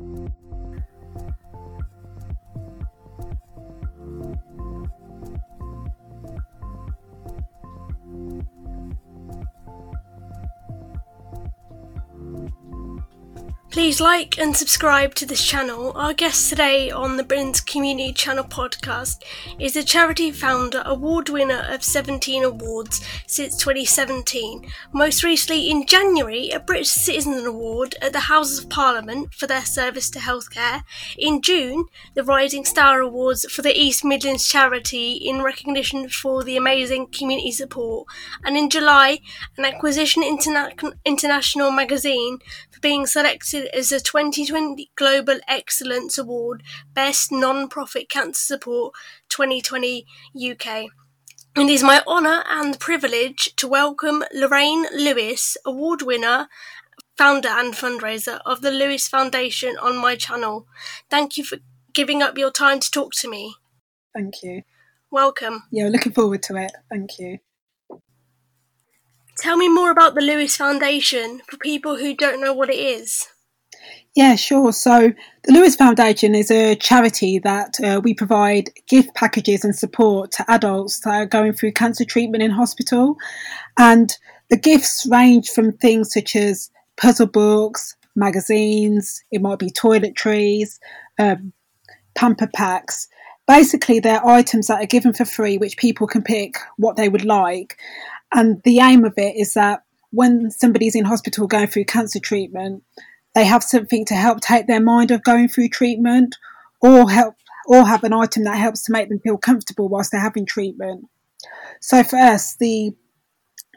you Please like and subscribe to this channel. Our guest today on the Britain's Community Channel podcast is a charity founder, award winner of 17 awards since 2017. Most recently in January, a British Citizen Award at the Houses of Parliament for their service to healthcare. In June, the Rising Star Awards for the East Midlands charity in recognition for the amazing community support. And in July, an Acquisition Interna- International magazine for being selected as the 2020 Global Excellence Award Best Non-Profit Cancer Support 2020 UK. It is my honour and privilege to welcome Lorraine Lewis, award winner, founder and fundraiser of the Lewis Foundation on my channel. Thank you for giving up your time to talk to me. Thank you. Welcome. Yeah, looking forward to it. Thank you. Tell me more about the Lewis Foundation for people who don't know what it is. Yeah, sure. So the Lewis Foundation is a charity that uh, we provide gift packages and support to adults that are going through cancer treatment in hospital. And the gifts range from things such as puzzle books, magazines, it might be toiletries, um, pamper packs. Basically, they're items that are given for free, which people can pick what they would like. And the aim of it is that when somebody's in hospital going through cancer treatment, they have something to help take their mind off going through treatment or help or have an item that helps to make them feel comfortable whilst they're having treatment. So for us, the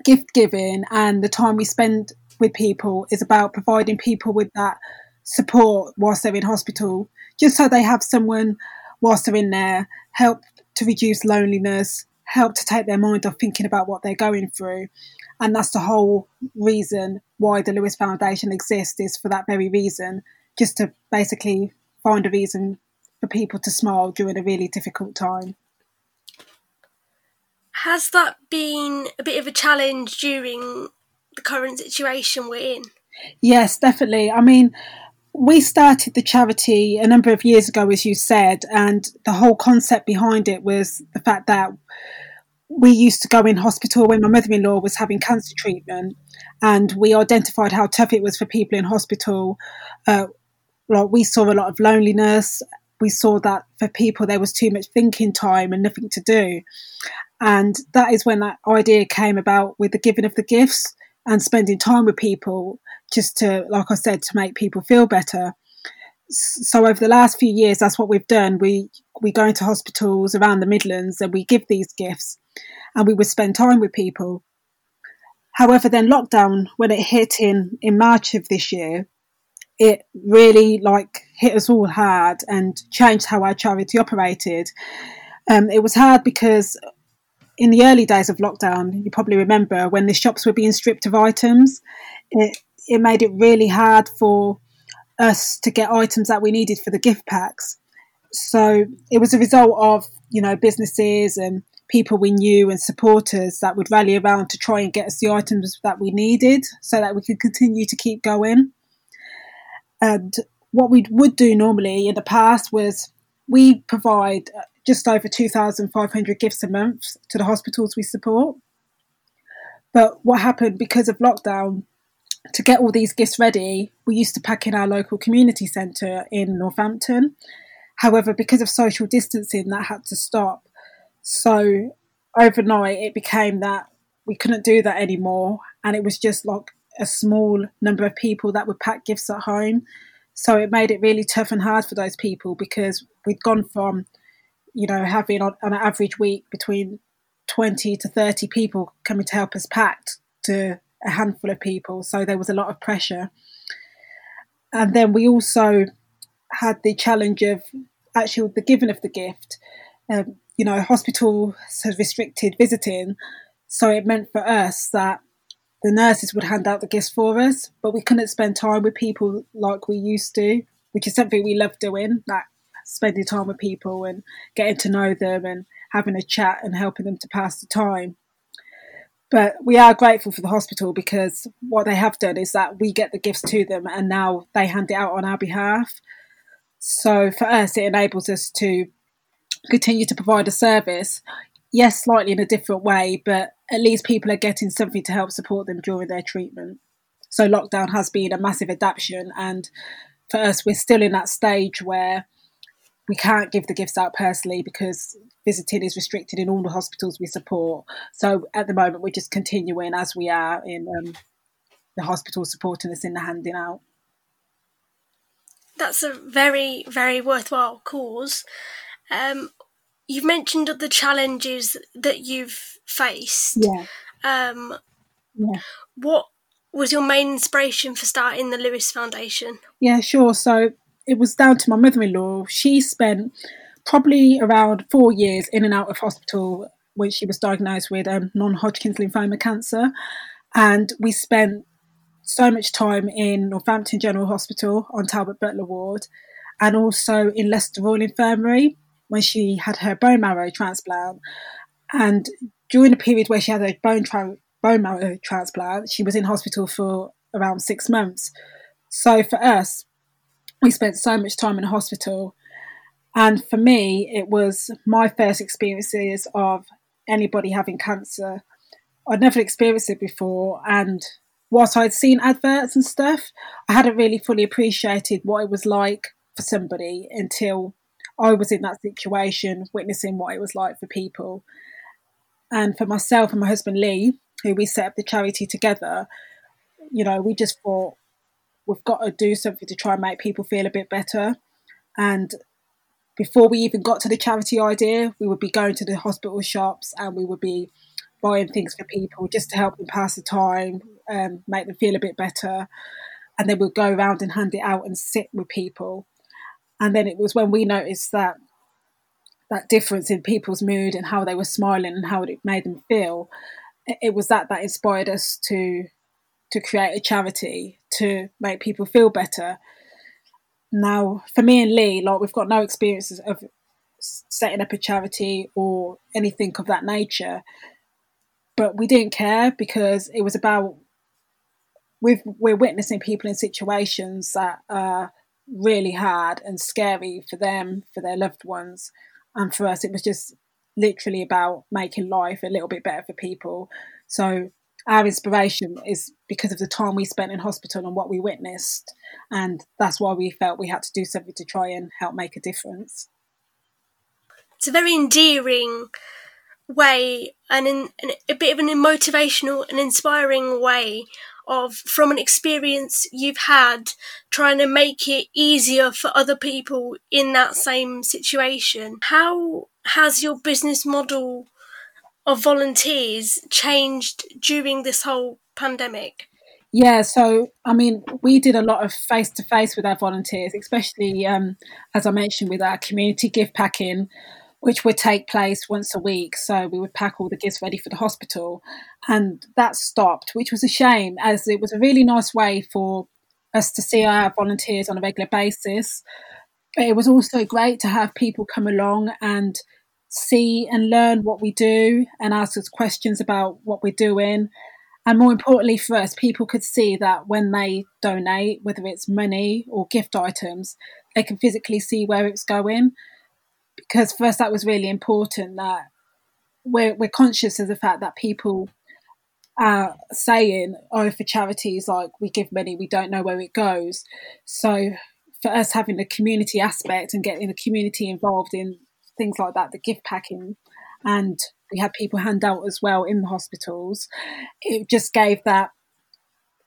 gift giving and the time we spend with people is about providing people with that support whilst they're in hospital, just so they have someone whilst they're in there, help to reduce loneliness, help to take their mind off thinking about what they're going through. And that's the whole reason why the Lewis Foundation exists is for that very reason, just to basically find a reason for people to smile during a really difficult time. Has that been a bit of a challenge during the current situation we're in? Yes, definitely. I mean, we started the charity a number of years ago, as you said, and the whole concept behind it was the fact that we used to go in hospital when my mother-in-law was having cancer treatment and we identified how tough it was for people in hospital. Uh, like we saw a lot of loneliness. We saw that for people there was too much thinking time and nothing to do. And that is when that idea came about with the giving of the gifts and spending time with people just to like i said to make people feel better so over the last few years that's what we've done we we go into hospitals around the midlands and we give these gifts and we would spend time with people. However, then lockdown, when it hit in, in March of this year, it really like hit us all hard and changed how our charity operated. Um, it was hard because in the early days of lockdown, you probably remember when the shops were being stripped of items, it, it made it really hard for us to get items that we needed for the gift packs. So it was a result of, you know, businesses and people we knew and supporters that would rally around to try and get us the items that we needed so that we could continue to keep going. And what we would do normally in the past was we provide uh, just over 2,500 gifts a month to the hospitals we support. But what happened because of lockdown, to get all these gifts ready, we used to pack in our local community centre in Northampton. However, because of social distancing, that had to stop. So overnight, it became that we couldn't do that anymore, and it was just like a small number of people that would pack gifts at home. So it made it really tough and hard for those people because we'd gone from, you know, having on, on an average week between 20 to 30 people coming to help us pack to a handful of people. So there was a lot of pressure. And then we also had the challenge of actually the giving of the gift. Um, you know, hospitals has restricted visiting. So it meant for us that the nurses would hand out the gifts for us, but we couldn't spend time with people like we used to, which is something we love doing, like spending time with people and getting to know them and having a chat and helping them to pass the time. But we are grateful for the hospital because what they have done is that we get the gifts to them and now they hand it out on our behalf. So for us, it enables us to continue to provide a service, yes, slightly in a different way, but at least people are getting something to help support them during their treatment. So lockdown has been a massive adaptation, and for us, we're still in that stage where we can't give the gifts out personally because visiting is restricted in all the hospitals we support. So at the moment, we're just continuing as we are in um, the hospital supporting us in the handing out that's a very, very worthwhile cause. Um, you've mentioned the challenges that you've faced. Yeah. Um, yeah. What was your main inspiration for starting the Lewis Foundation? Yeah, sure. So it was down to my mother in law. She spent probably around four years in and out of hospital when she was diagnosed with um, non Hodgkin's lymphoma cancer. And we spent so much time in Northampton General Hospital on Talbot Butler Ward and also in Leicester Royal Infirmary when she had her bone marrow transplant. And during the period where she had a bone, tra- bone marrow transplant, she was in hospital for around six months. So for us, we spent so much time in hospital. And for me, it was my first experiences of anybody having cancer. I'd never experienced it before, and whilst I'd seen adverts and stuff, I hadn't really fully appreciated what it was like for somebody until I was in that situation, witnessing what it was like for people. And for myself and my husband Lee, who we set up the charity together, you know, we just thought we've got to do something to try and make people feel a bit better. And before we even got to the charity idea, we would be going to the hospital shops and we would be buying things for people just to help them pass the time, um, make them feel a bit better. And then we'd go around and hand it out and sit with people. And then it was when we noticed that that difference in people's mood and how they were smiling and how it made them feel. It was that that inspired us to to create a charity to make people feel better. Now, for me and Lee, like we've got no experiences of setting up a charity or anything of that nature but we didn't care because it was about we've, we're witnessing people in situations that are really hard and scary for them, for their loved ones, and for us, it was just literally about making life a little bit better for people. So our inspiration is because of the time we spent in hospital and what we witnessed, and that's why we felt we had to do something to try and help make a difference. It's a very endearing way and in, in a bit of an motivational and inspiring way of from an experience you've had trying to make it easier for other people in that same situation how has your business model of volunteers changed during this whole pandemic yeah so i mean we did a lot of face to face with our volunteers especially um, as i mentioned with our community gift packing which would take place once a week. So we would pack all the gifts ready for the hospital. And that stopped, which was a shame, as it was a really nice way for us to see our volunteers on a regular basis. But it was also great to have people come along and see and learn what we do and ask us questions about what we're doing. And more importantly for us, people could see that when they donate, whether it's money or gift items, they can physically see where it's going because for us that was really important that we're, we're conscious of the fact that people are saying, oh, for charities, like we give money, we don't know where it goes. So for us having the community aspect and getting the community involved in things like that, the gift packing, and we had people hand out as well in the hospitals, it just gave that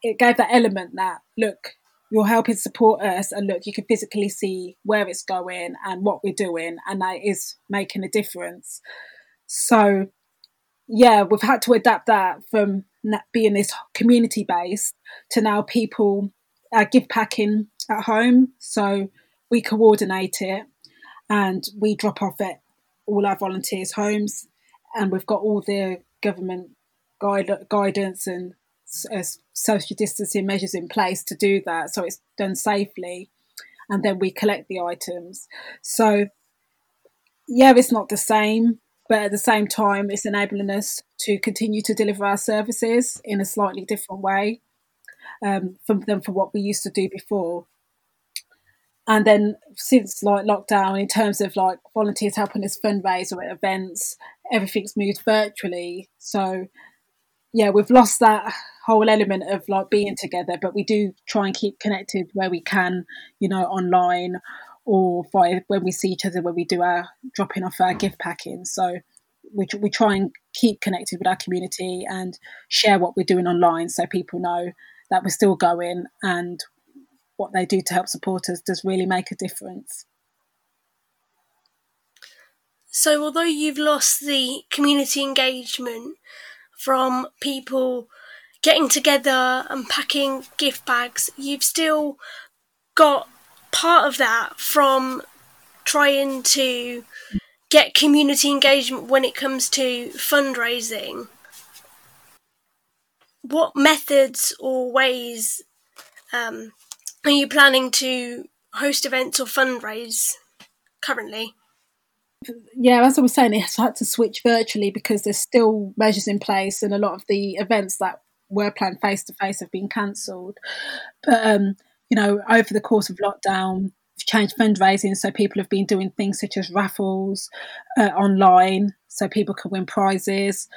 it gave that element that look, you're helping support us and look you can physically see where it's going and what we're doing and that is making a difference. So yeah we've had to adapt that from being this community based to now people uh, gift packing at home. So we coordinate it and we drop off at all our volunteers homes and we've got all the government guide, guidance and uh, social distancing measures in place to do that so it's done safely and then we collect the items so yeah it's not the same but at the same time it's enabling us to continue to deliver our services in a slightly different way um, from than for what we used to do before. And then since like lockdown, in terms of like volunteers helping us fundraise or at events, everything's moved virtually. So yeah, we've lost that whole element of like being together, but we do try and keep connected where we can, you know, online or via when we see each other when we do our dropping off our gift packing. So we, we try and keep connected with our community and share what we're doing online so people know that we're still going and what they do to help support us does really make a difference. So, although you've lost the community engagement from people getting together and packing gift bags, you've still got part of that from trying to get community engagement when it comes to fundraising. What methods or ways um, are you planning to host events or fundraise currently? Yeah, as I was saying, it's had to switch virtually because there's still measures in place, and a lot of the events that were planned face to face have been cancelled. But um, you know, over the course of lockdown, we've changed fundraising, so people have been doing things such as raffles uh, online, so people can win prizes.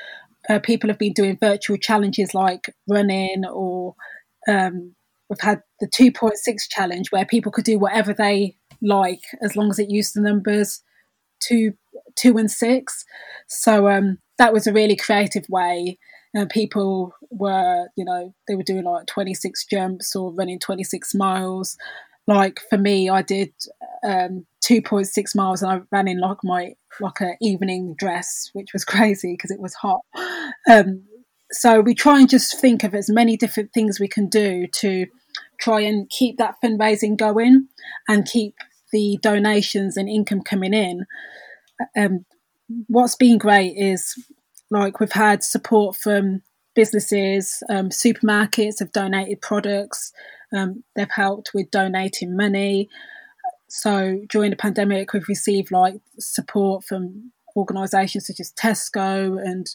Uh, people have been doing virtual challenges like running or um, We've had the 2.6 challenge where people could do whatever they like as long as it used the numbers two, two and six. So um, that was a really creative way. And people were, you know, they were doing like 26 jumps or running 26 miles. Like for me, I did um, 2.6 miles and I ran in like my like a evening dress, which was crazy because it was hot. Um, so we try and just think of as many different things we can do to try and keep that fundraising going and keep the donations and income coming in. Um, what's been great is like we've had support from businesses, um, supermarkets have donated products, um, they've helped with donating money. So during the pandemic, we've received like support from organisations such as Tesco and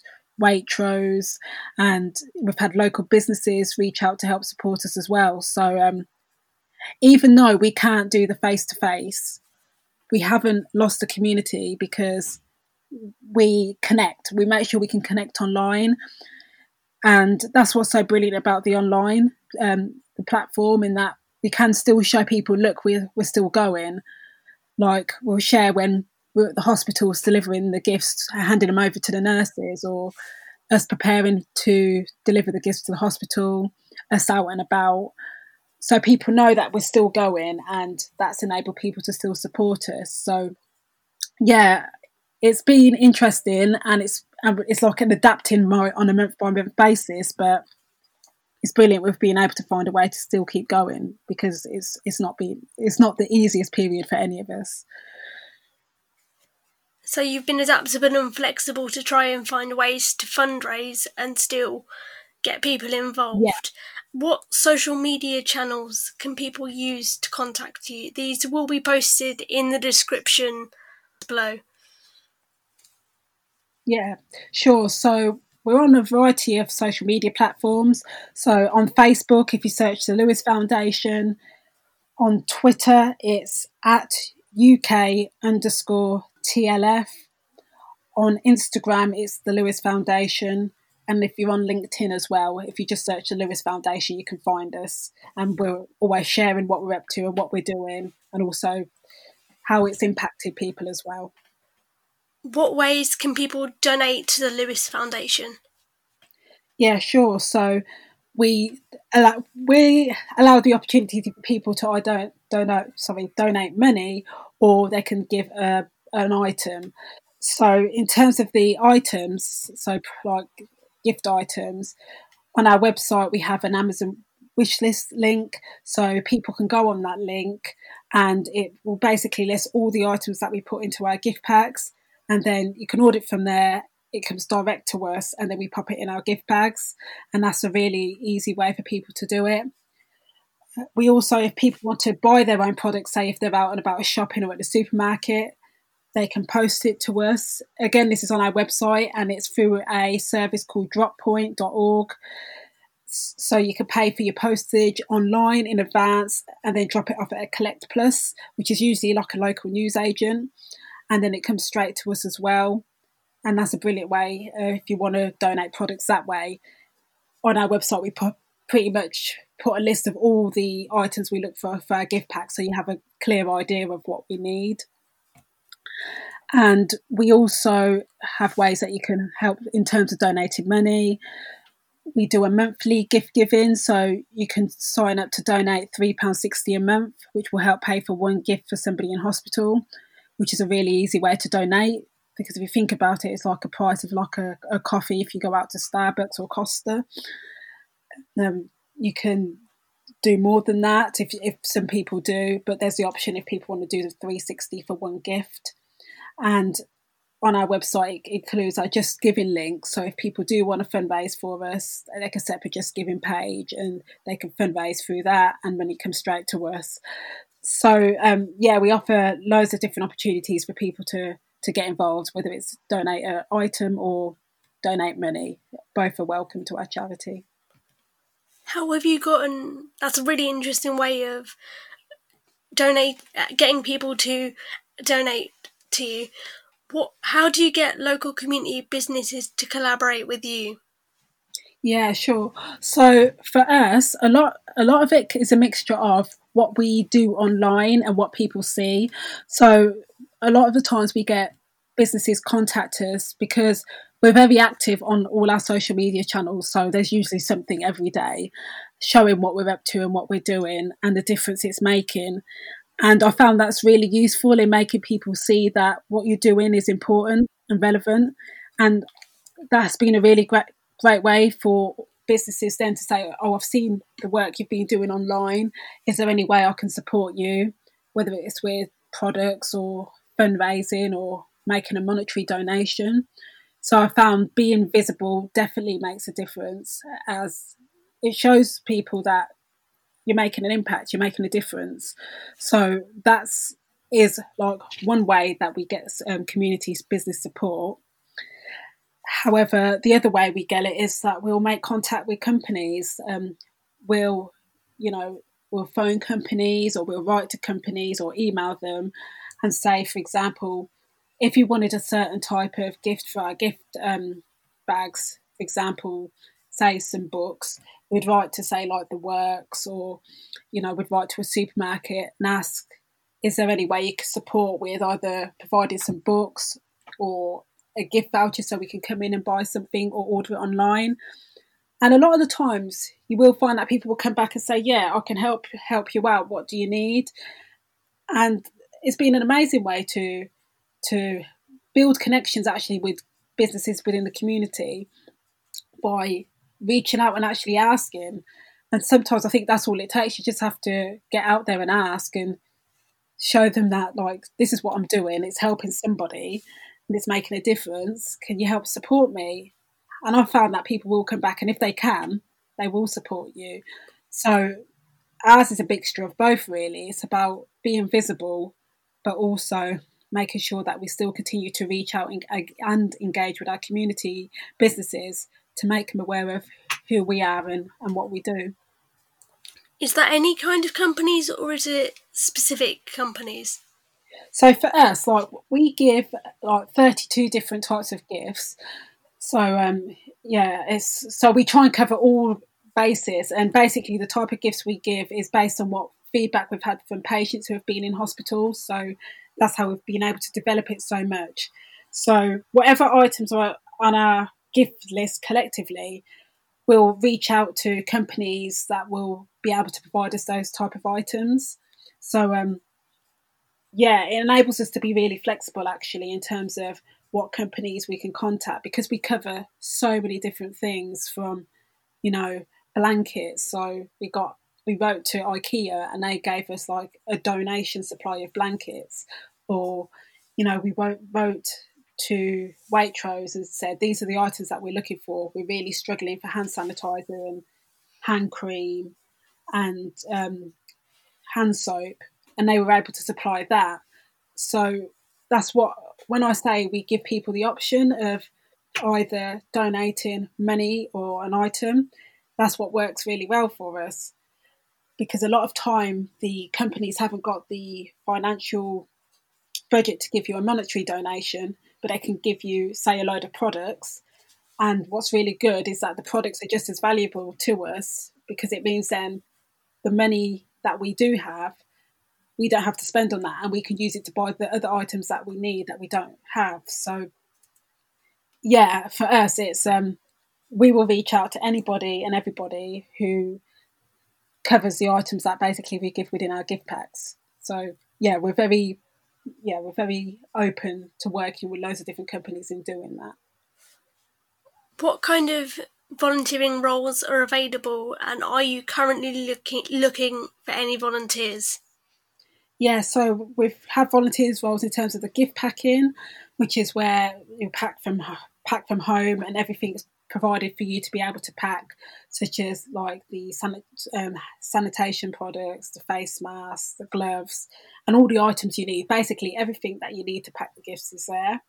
Waitrose, and we've had local businesses reach out to help support us as well. So um, even though we can't do the face to face, we haven't lost the community because we connect. We make sure we can connect online, and that's what's so brilliant about the online um, the platform in that we can still show people, look, we're we're still going. Like we'll share when we're at the hospitals delivering the gifts, handing them over to the nurses, or us preparing to deliver the gifts to the hospital, us out and about. So people know that we're still going, and that's enabled people to still support us. So, yeah, it's been interesting, and it's it's like an adapting on a month by month basis, but it's brilliant we've been able to find a way to still keep going because it's it's not been it's not the easiest period for any of us. So you've been adaptable and flexible to try and find ways to fundraise and still get people involved. Yeah. What social media channels can people use to contact you? These will be posted in the description below. Yeah, sure. So we're on a variety of social media platforms. So on Facebook, if you search the Lewis Foundation, on Twitter, it's at UK underscore TLF. On Instagram, it's the Lewis Foundation. And if you're on LinkedIn as well, if you just search the Lewis Foundation, you can find us. And we're always sharing what we're up to and what we're doing, and also how it's impacted people as well. What ways can people donate to the Lewis Foundation? Yeah, sure. So we allow we allow the opportunity for people to I don't donate sorry donate money, or they can give a an item. So, in terms of the items, so like gift items, on our website we have an Amazon wish list link, so people can go on that link and it will basically list all the items that we put into our gift packs, and then you can order it from there. It comes direct to us, and then we pop it in our gift bags, and that's a really easy way for people to do it. We also, if people want to buy their own products, say if they're out and about shopping or at the supermarket, they can post it to us. Again, this is on our website and it's through a service called droppoint.org. So you can pay for your postage online in advance and then drop it off at a Collect Plus, which is usually like a local news agent. And then it comes straight to us as well. And that's a brilliant way uh, if you want to donate products that way. On our website, we put pretty much put a list of all the items we look for for our gift pack so you have a clear idea of what we need. And we also have ways that you can help in terms of donating money. We do a monthly gift giving, so you can sign up to donate £3.60 a month, which will help pay for one gift for somebody in hospital, which is a really easy way to donate. Because if you think about it, it's like a price of like a, a coffee if you go out to Starbucks or Costa. Um, you can do more than that if, if some people do, but there's the option if people want to do the 360 for one gift. And on our website, it includes our Just Giving link. So if people do want to fundraise for us, they can set up a Just Giving page and they can fundraise through that, and money comes straight to us. So um, yeah, we offer loads of different opportunities for people to to get involved, whether it's donate an item or donate money. Both are welcome to our charity. How have you gotten? That's a really interesting way of donate, getting people to donate to you. What? How do you get local community businesses to collaborate with you? Yeah, sure. So for us, a lot a lot of it is a mixture of what we do online and what people see. So a lot of the times we get businesses contact us because we're very active on all our social media channels. So there's usually something every day showing what we're up to and what we're doing and the difference it's making. And I found that's really useful in making people see that what you're doing is important and relevant. And that's been a really great, great way for businesses then to say, Oh, I've seen the work you've been doing online. Is there any way I can support you? Whether it's with products or fundraising or making a monetary donation. So I found being visible definitely makes a difference as it shows people that you're making an impact, you're making a difference. So that's is like one way that we get um, communities business support. However, the other way we get it is that we'll make contact with companies. Um, we'll, you know, we'll phone companies or we'll write to companies or email them and say, for example, if you wanted a certain type of gift for our gift um, bags, for example, say some books, we'd write to say like the works or, you know, we'd write to a supermarket and ask, is there any way you could support with either providing some books or a gift voucher so we can come in and buy something or order it online? And a lot of the times you will find that people will come back and say, yeah, I can help help you out. What do you need? And it's been an amazing way to to build connections actually with businesses within the community by reaching out and actually asking. And sometimes I think that's all it takes. You just have to get out there and ask and show them that, like, this is what I'm doing. It's helping somebody and it's making a difference. Can you help support me? And I found that people will come back, and if they can, they will support you. So ours is a mixture of both, really. It's about being visible, but also making sure that we still continue to reach out and, engage with our community businesses to make them aware of who we are and, and what we do. Is that any kind of companies or is it specific companies? So for us, like we give like 32 different types of gifts. So um, yeah, it's so we try and cover all bases and basically the type of gifts we give is based on what feedback we've had from patients who have been in hospitals. So that's how we've been able to develop it so much. So whatever items are on our gift list collectively, we'll reach out to companies that will be able to provide us those type of items. So um, yeah, it enables us to be really flexible actually in terms of what companies we can contact because we cover so many different things from, you know, blankets. So we got we wrote to IKEA and they gave us like a donation supply of blankets, or you know we wrote, wrote to Waitrose and said these are the items that we're looking for. We're really struggling for hand sanitizer and hand cream and um, hand soap, and they were able to supply that. So that's what when I say we give people the option of either donating money or an item, that's what works really well for us. Because a lot of time the companies haven't got the financial budget to give you a monetary donation, but they can give you, say, a load of products. And what's really good is that the products are just as valuable to us because it means then the money that we do have, we don't have to spend on that and we can use it to buy the other items that we need that we don't have. So, yeah, for us, it's um, we will reach out to anybody and everybody who covers the items that basically we give within our gift packs. So, yeah, we're very yeah, we're very open to working with loads of different companies in doing that. What kind of volunteering roles are available, and are you currently looking looking for any volunteers? Yeah, so we've had volunteers roles in terms of the gift packing, which is where you pack from pack from home and everything's provided for you to be able to pack, such as like the um, sanitation products, the face masks, the gloves, and all the items you need. Basically, everything that you need to pack the gifts is there.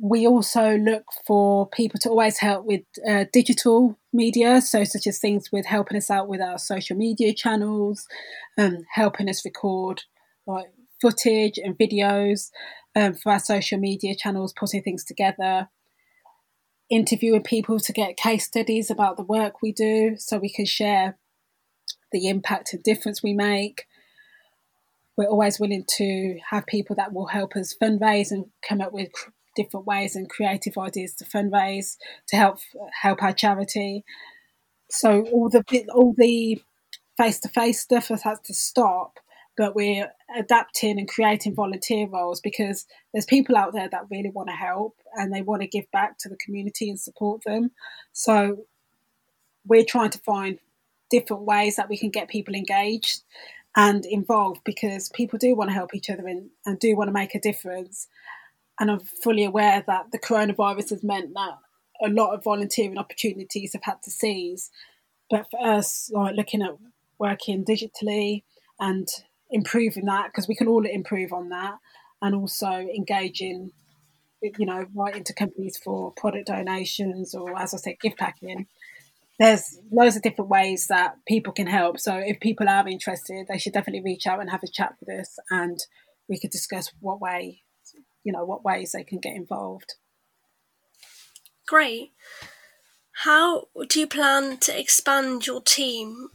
We also look for people to always help with uh, digital media, so such as things with helping us out with our social media channels, um, helping us record like footage and videos um, for our social media channels, putting things together interviewing people to get case studies about the work we do so we can share the impact and difference we make. We're always willing to have people that will help us fundraise and come up with different ways and creative ideas to fundraise to help help our charity. So all the all the face to face stuff has had to stop but we're adapting and creating volunteer roles because there's people out there that really want to help and they want to give back to the community and support them. So we're trying to find different ways that we can get people engaged and involved because people do want to help each other and, and do want to make a difference. And I'm fully aware that the coronavirus has meant that a lot of volunteering opportunities have had to cease. But for us, like looking at working digitally and improving that because we can all improve on that. And also engaging you know right into companies for product donations or as i said gift packing. There's loads of different ways that people can help. So if people are interested they should definitely reach out and have a chat with us and we could discuss what way you know what ways they can get involved. Great. How do you plan to expand your team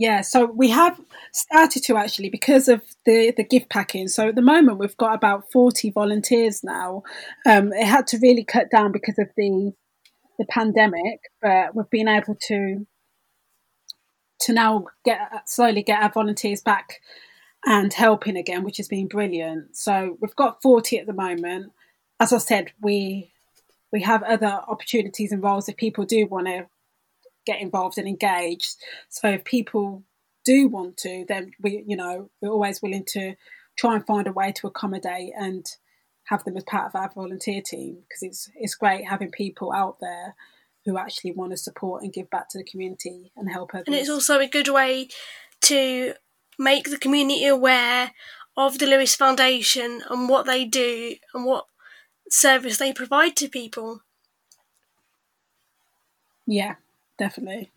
yeah, so we have started to actually because of the, the gift packing. So at the moment we've got about forty volunteers now. Um, it had to really cut down because of the the pandemic, but we've been able to to now get slowly get our volunteers back and helping again, which has been brilliant. So we've got forty at the moment. As I said, we we have other opportunities and roles if people do want to get involved and engaged. So if people do want to, then we, you know, we're always willing to try and find a way to accommodate and have them as part of our volunteer team because it's it's great having people out there who actually want to support and give back to the community and help others. And it's also a good way to make the community aware of the Lewis Foundation and what they do and what service they provide to people. Yeah, definitely.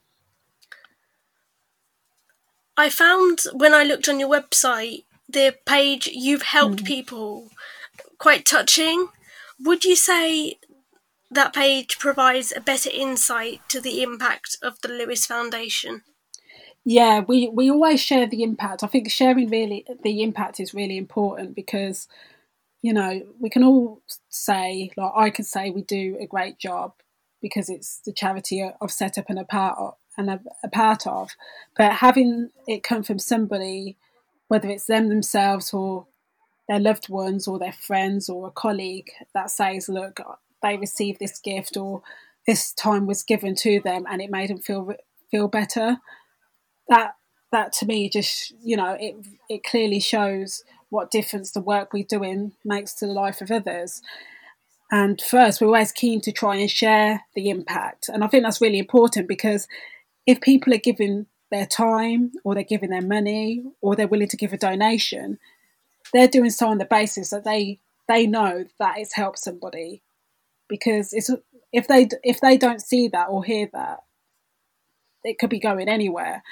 I found when I looked on your website the page you've helped mm. people quite touching. Would you say that page provides a better insight to the impact of the Lewis Foundation? Yeah, we, we always share the impact. I think sharing really the impact is really important because, you know, we can all say, like I can say we do a great job, because it's the charity I've set up and a part of, and a, a part of. But having it come from somebody, whether it's them themselves or their loved ones or their friends or a colleague that says, "Look, they received this gift," or this time was given to them and it made them feel feel better. That that to me just you know it it clearly shows what difference the work we're doing makes to the life of others. And first, we're always keen to try and share the impact. And I think that's really important because if people are giving their time or they're giving their money or they're willing to give a donation, they're doing so on the basis that they they know that it's helped somebody because it's if they if they don't see that or hear that it could be going anywhere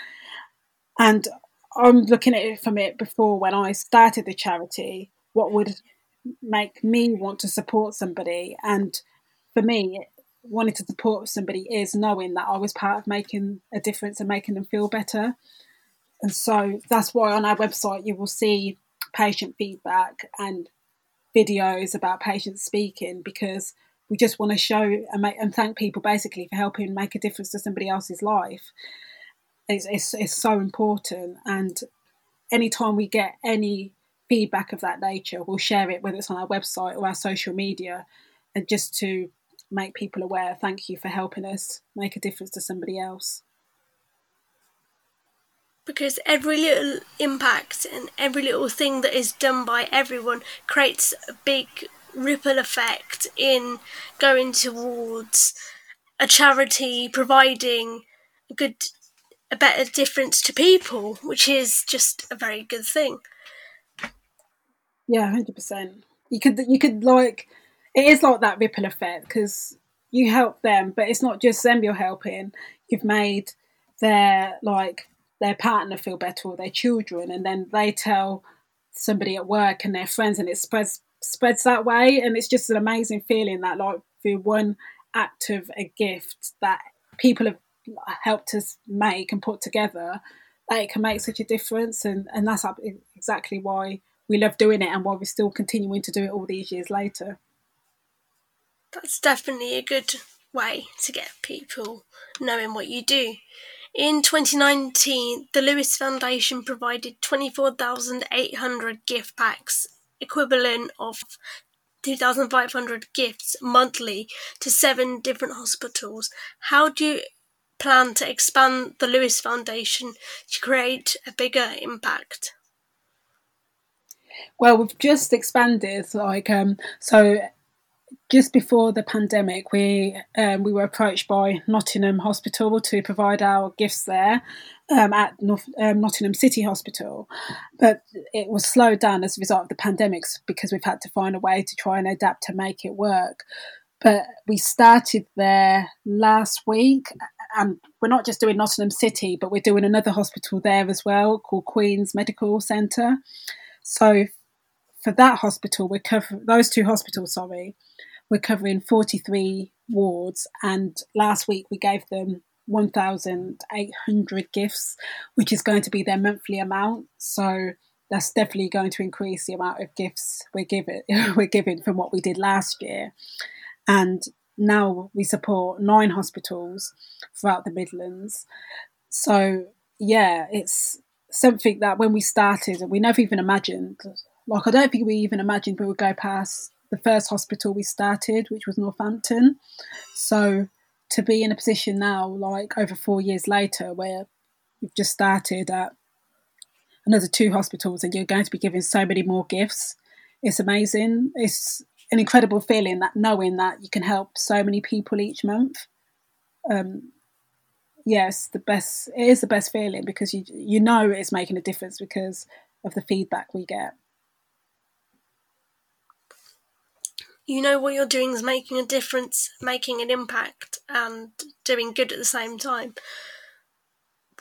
and i'm looking at it from it before when i started the charity what would make me want to support somebody and for me wanting to support somebody is knowing that i was part of making a difference and making them feel better and so that's why on our website you will see patient feedback and videos about patients speaking because we just want to show and, make, and thank people basically for helping make a difference to somebody else's life. It's, it's, it's so important. And anytime we get any feedback of that nature, we'll share it, whether it's on our website or our social media, and just to make people aware. Thank you for helping us make a difference to somebody else because every little impact and every little thing that is done by everyone creates a big ripple effect in going towards a charity providing a good a better difference to people which is just a very good thing yeah 100% you could you could like it is like that ripple effect because you help them but it's not just them you're helping you've made their like their partner feel better or their children, and then they tell somebody at work and their friends, and it spreads spreads that way. And it's just an amazing feeling that like through one act of a gift that people have helped us make and put together, that it can make such a difference. And and that's exactly why we love doing it and why we're still continuing to do it all these years later. That's definitely a good way to get people knowing what you do. In 2019, the Lewis Foundation provided 24,800 gift packs, equivalent of 2,500 gifts monthly to seven different hospitals. How do you plan to expand the Lewis Foundation to create a bigger impact? Well, we've just expanded, like, um, so just before the pandemic, we um, we were approached by Nottingham Hospital to provide our gifts there um, at North, um, Nottingham City Hospital, but it was slowed down as a result of the pandemics because we've had to find a way to try and adapt to make it work. But we started there last week, and we're not just doing Nottingham City, but we're doing another hospital there as well called Queen's Medical Centre. So for that hospital, we're covering those two hospitals. Sorry, we're covering 43 wards, and last week we gave them 1,800 gifts, which is going to be their monthly amount. So that's definitely going to increase the amount of gifts we're giving we're giving from what we did last year. And now we support nine hospitals throughout the Midlands. So yeah, it's something that when we started, we never even imagined. Like I don't think we even imagined we would go past the first hospital we started, which was Northampton. So to be in a position now, like over four years later, where you've just started at another two hospitals and you're going to be given so many more gifts, it's amazing. It's an incredible feeling that knowing that you can help so many people each month. Um, yes, the best. It is the best feeling because you you know it's making a difference because of the feedback we get. you know what you're doing is making a difference, making an impact, and doing good at the same time.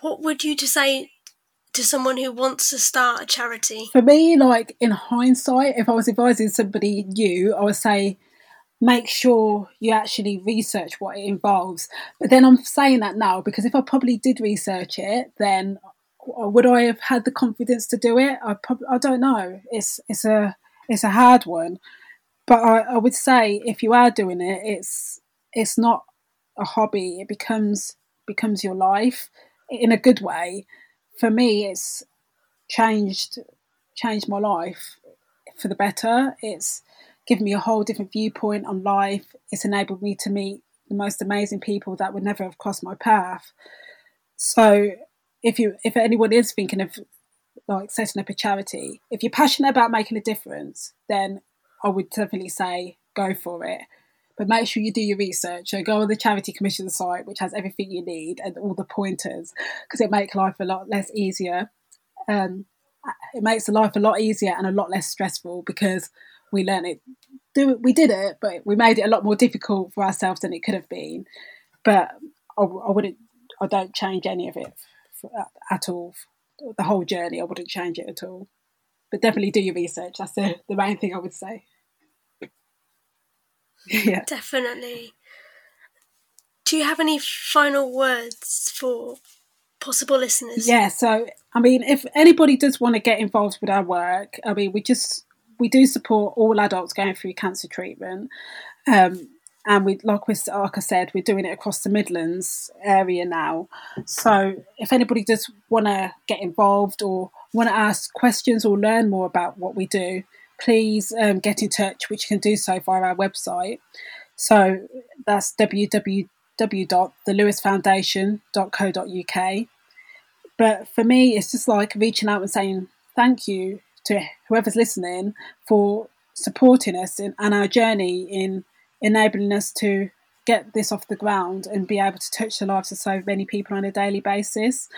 What would you to say to someone who wants to start a charity? For me, like in hindsight, if I was advising somebody new, I would say make sure you actually research what it involves. But then I'm saying that now because if I probably did research it, then would I have had the confidence to do it? I probably I don't know. It's it's a it's a hard one. But I, I would say if you are doing it, it's it's not a hobby. It becomes becomes your life in a good way. For me, it's changed changed my life for the better. It's given me a whole different viewpoint on life. It's enabled me to meet the most amazing people that would never have crossed my path. So if you if anyone is thinking of like setting up a charity, if you're passionate about making a difference, then I would definitely say go for it. But make sure you do your research. So go on the Charity Commission site, which has everything you need and all the pointers, because it makes life a lot less easier. Um, it makes the life a lot easier and a lot less stressful because we learn it do we did it but we made it a lot more difficult for ourselves than it could have been. But i, I wouldn't i don't change any of it for, uh, at all. The whole journey i wouldn't change it at all. But definitely do your research. That's the, the main thing i would say. Yeah. Definitely. Do you have any final words for possible listeners? Yeah, so I mean, if anybody does want to get involved with our work, I mean, we just we do support all adults going through cancer treatment. Um, and we like I said, we're doing it across the Midlands area now. So if anybody does want to get involved or want to ask questions or learn more about what we do, please um, get in touch, which you can do so via our website. So that's www www.thelewisfoundation.co.uk. But for me, it's just like reaching out and saying thank you to whoever's listening for supporting us in, and our journey in enabling us to get this off the ground and be able to touch the lives of so many people on a daily basis.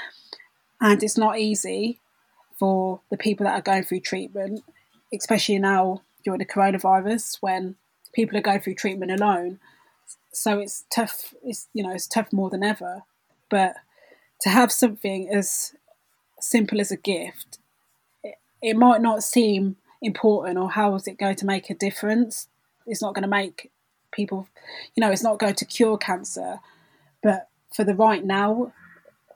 And it's not easy for the people that are going through treatment, especially now during the coronavirus when people are going through treatment alone so it's tough. It's you know it's tough more than ever. But to have something as simple as a gift, it, might not seem important, or how is it going to make a difference? It's not going to make people, you know, it's not going to cure cancer, but for the right now,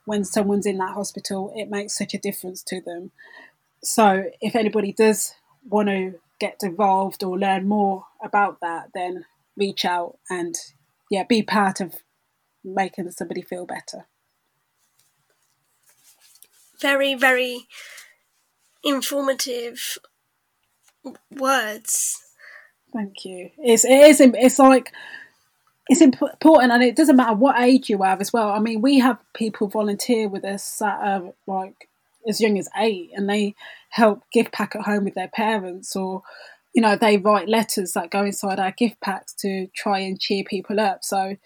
when someone's in that hospital, it makes such a difference to them. So if anybody does want to get involved or learn more about that, then reach out and yeah, be part of making somebody feel better. Very, very informative words. Thank you. It's it is it's like it's important, and it doesn't matter what age you have as well. I mean, we have people volunteer with us that are like as young as eight, and they help give pack at home with their parents, or you know, they write letters that go inside our gift packs to try and cheer people up. So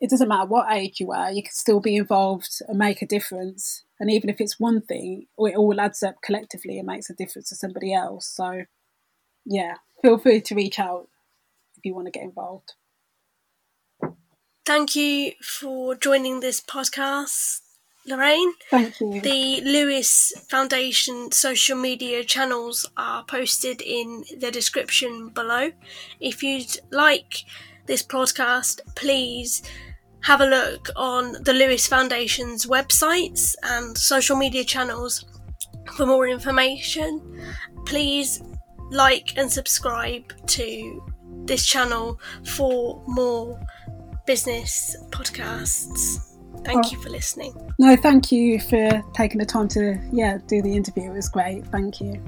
it doesn't matter what age you are, you can still be involved and make a difference. And even if it's one thing, it all adds up collectively and makes a difference to somebody else. So, yeah, feel free to reach out if you want to get involved. Thank you for joining this podcast. Lorraine. Thank you. The Lewis Foundation social media channels are posted in the description below. If you'd like this podcast, please have a look on the Lewis Foundation's websites and social media channels for more information. Please like and subscribe to this channel for more business podcasts. Thank oh. you for listening. No, thank you for taking the time to yeah do the interview. It was great. Thank you.